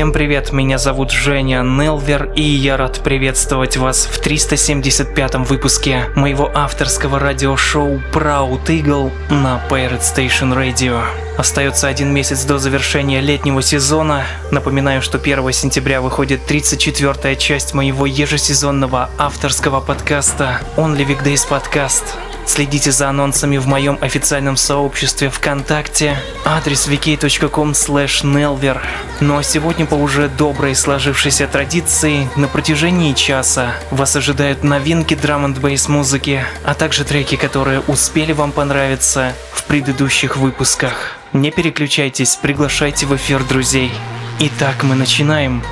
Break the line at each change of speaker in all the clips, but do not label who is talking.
Всем привет, меня зовут Женя Нелвер, и я рад приветствовать вас в 375-м выпуске моего авторского радиошоу Proud Eagle на Pirate Station Radio. Остается один месяц до завершения летнего сезона. Напоминаю, что 1 сентября выходит 34-я часть моего ежесезонного авторского подкаста Only Weekdays Podcast. Следите за анонсами в моем официальном сообществе ВКонтакте, адрес wiki.com nelver. Ну а сегодня по уже доброй сложившейся традиции на протяжении часа вас ожидают новинки драм н музыки, а также треки, которые успели вам понравиться в предыдущих выпусках. Не переключайтесь, приглашайте в эфир друзей. Итак, мы начинаем.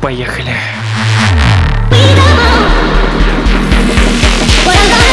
Поехали.
What I'm gonna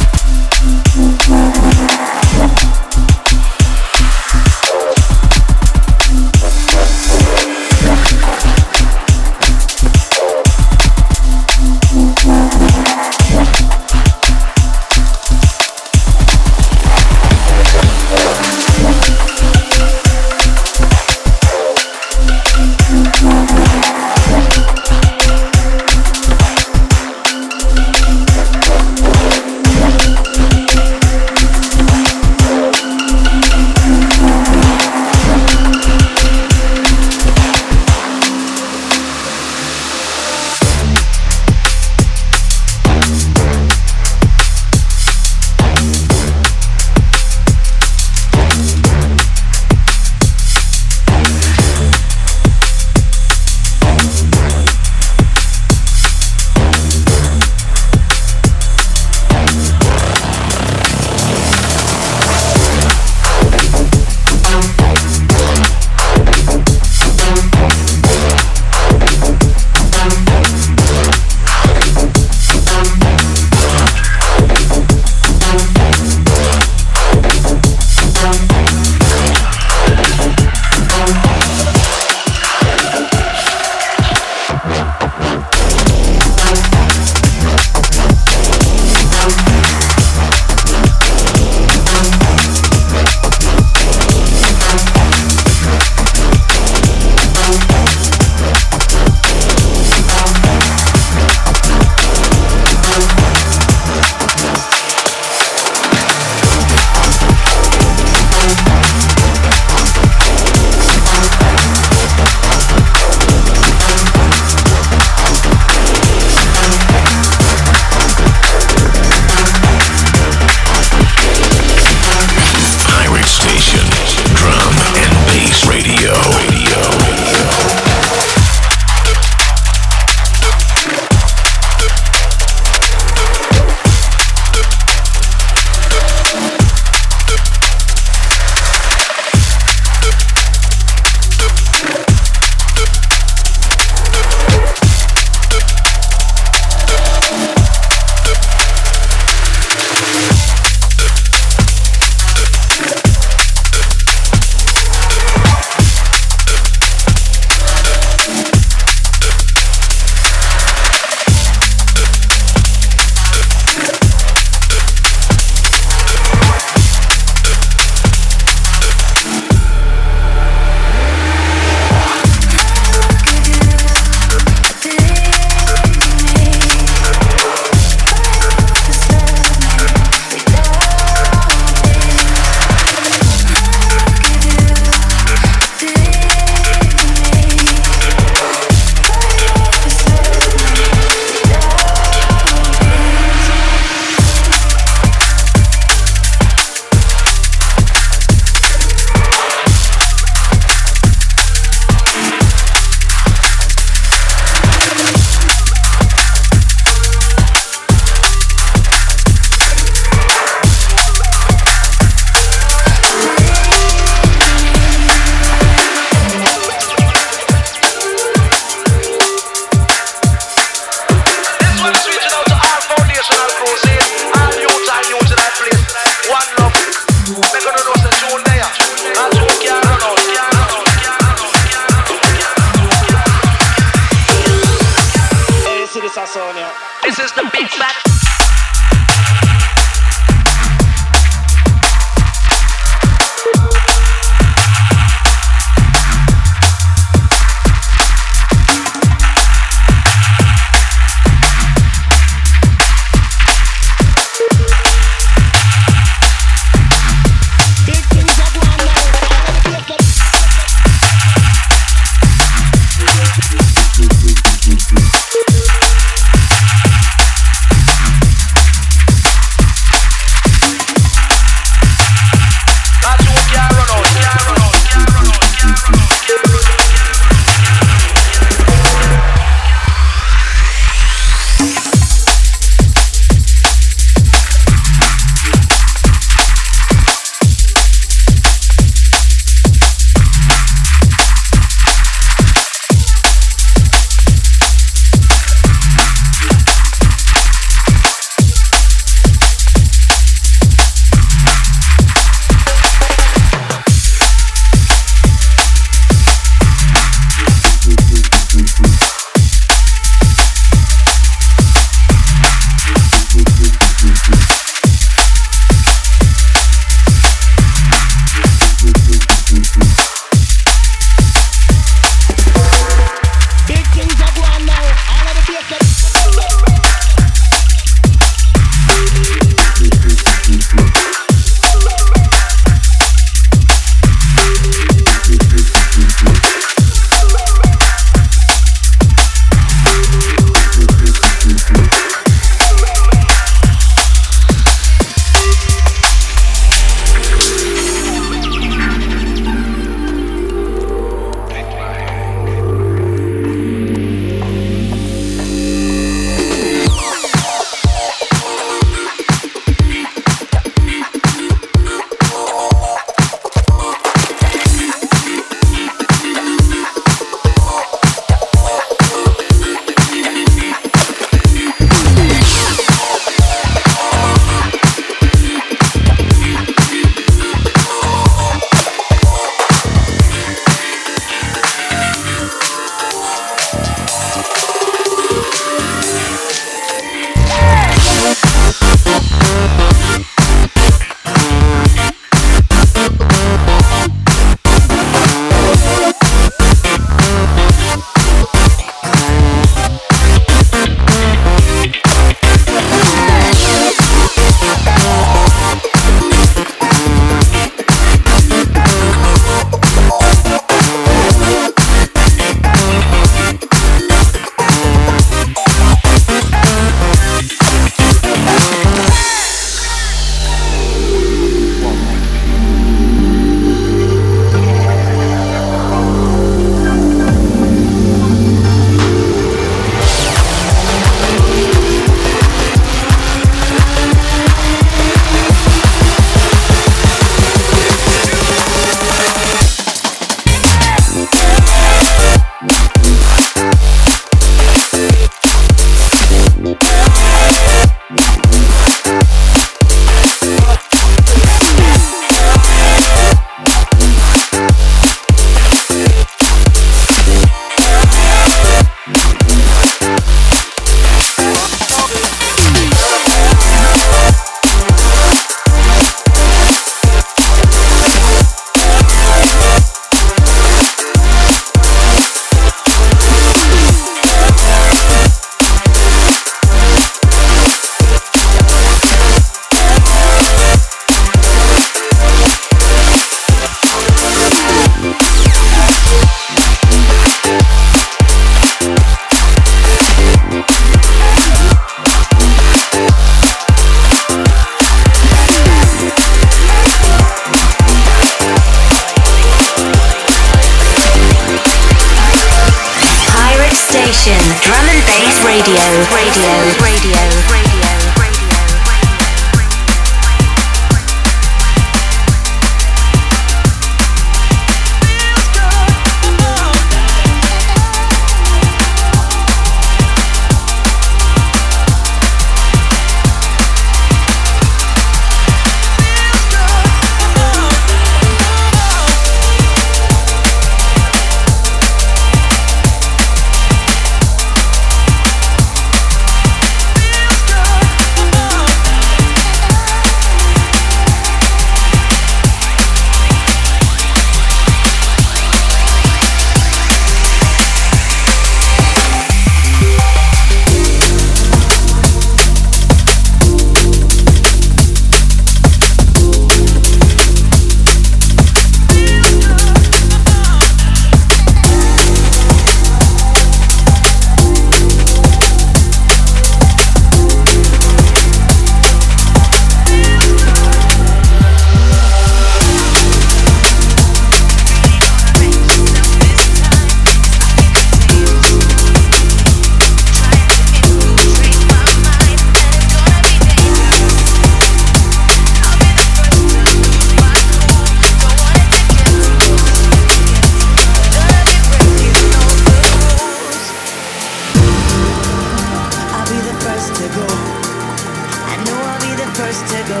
go. I know I'll be the first to go.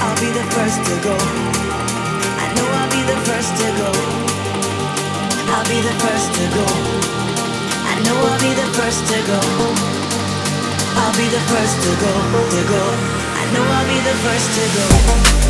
I'll be the first to go. I know I'll be the first to go. I'll be the first to go. I know I'll be the first to go. I'll be the first to go, to go. I know I'll be the first to go.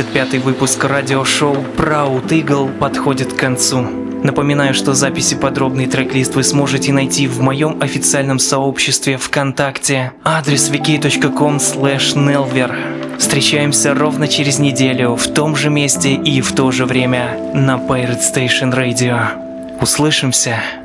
375 выпуск радиошоу Proud Eagle подходит к концу. Напоминаю, что записи подробный трек-лист вы сможете найти в моем официальном сообществе ВКонтакте. Адрес wiki.com nelver. Встречаемся ровно через неделю в том же месте и в то же время на Pirate Station Radio. Услышимся!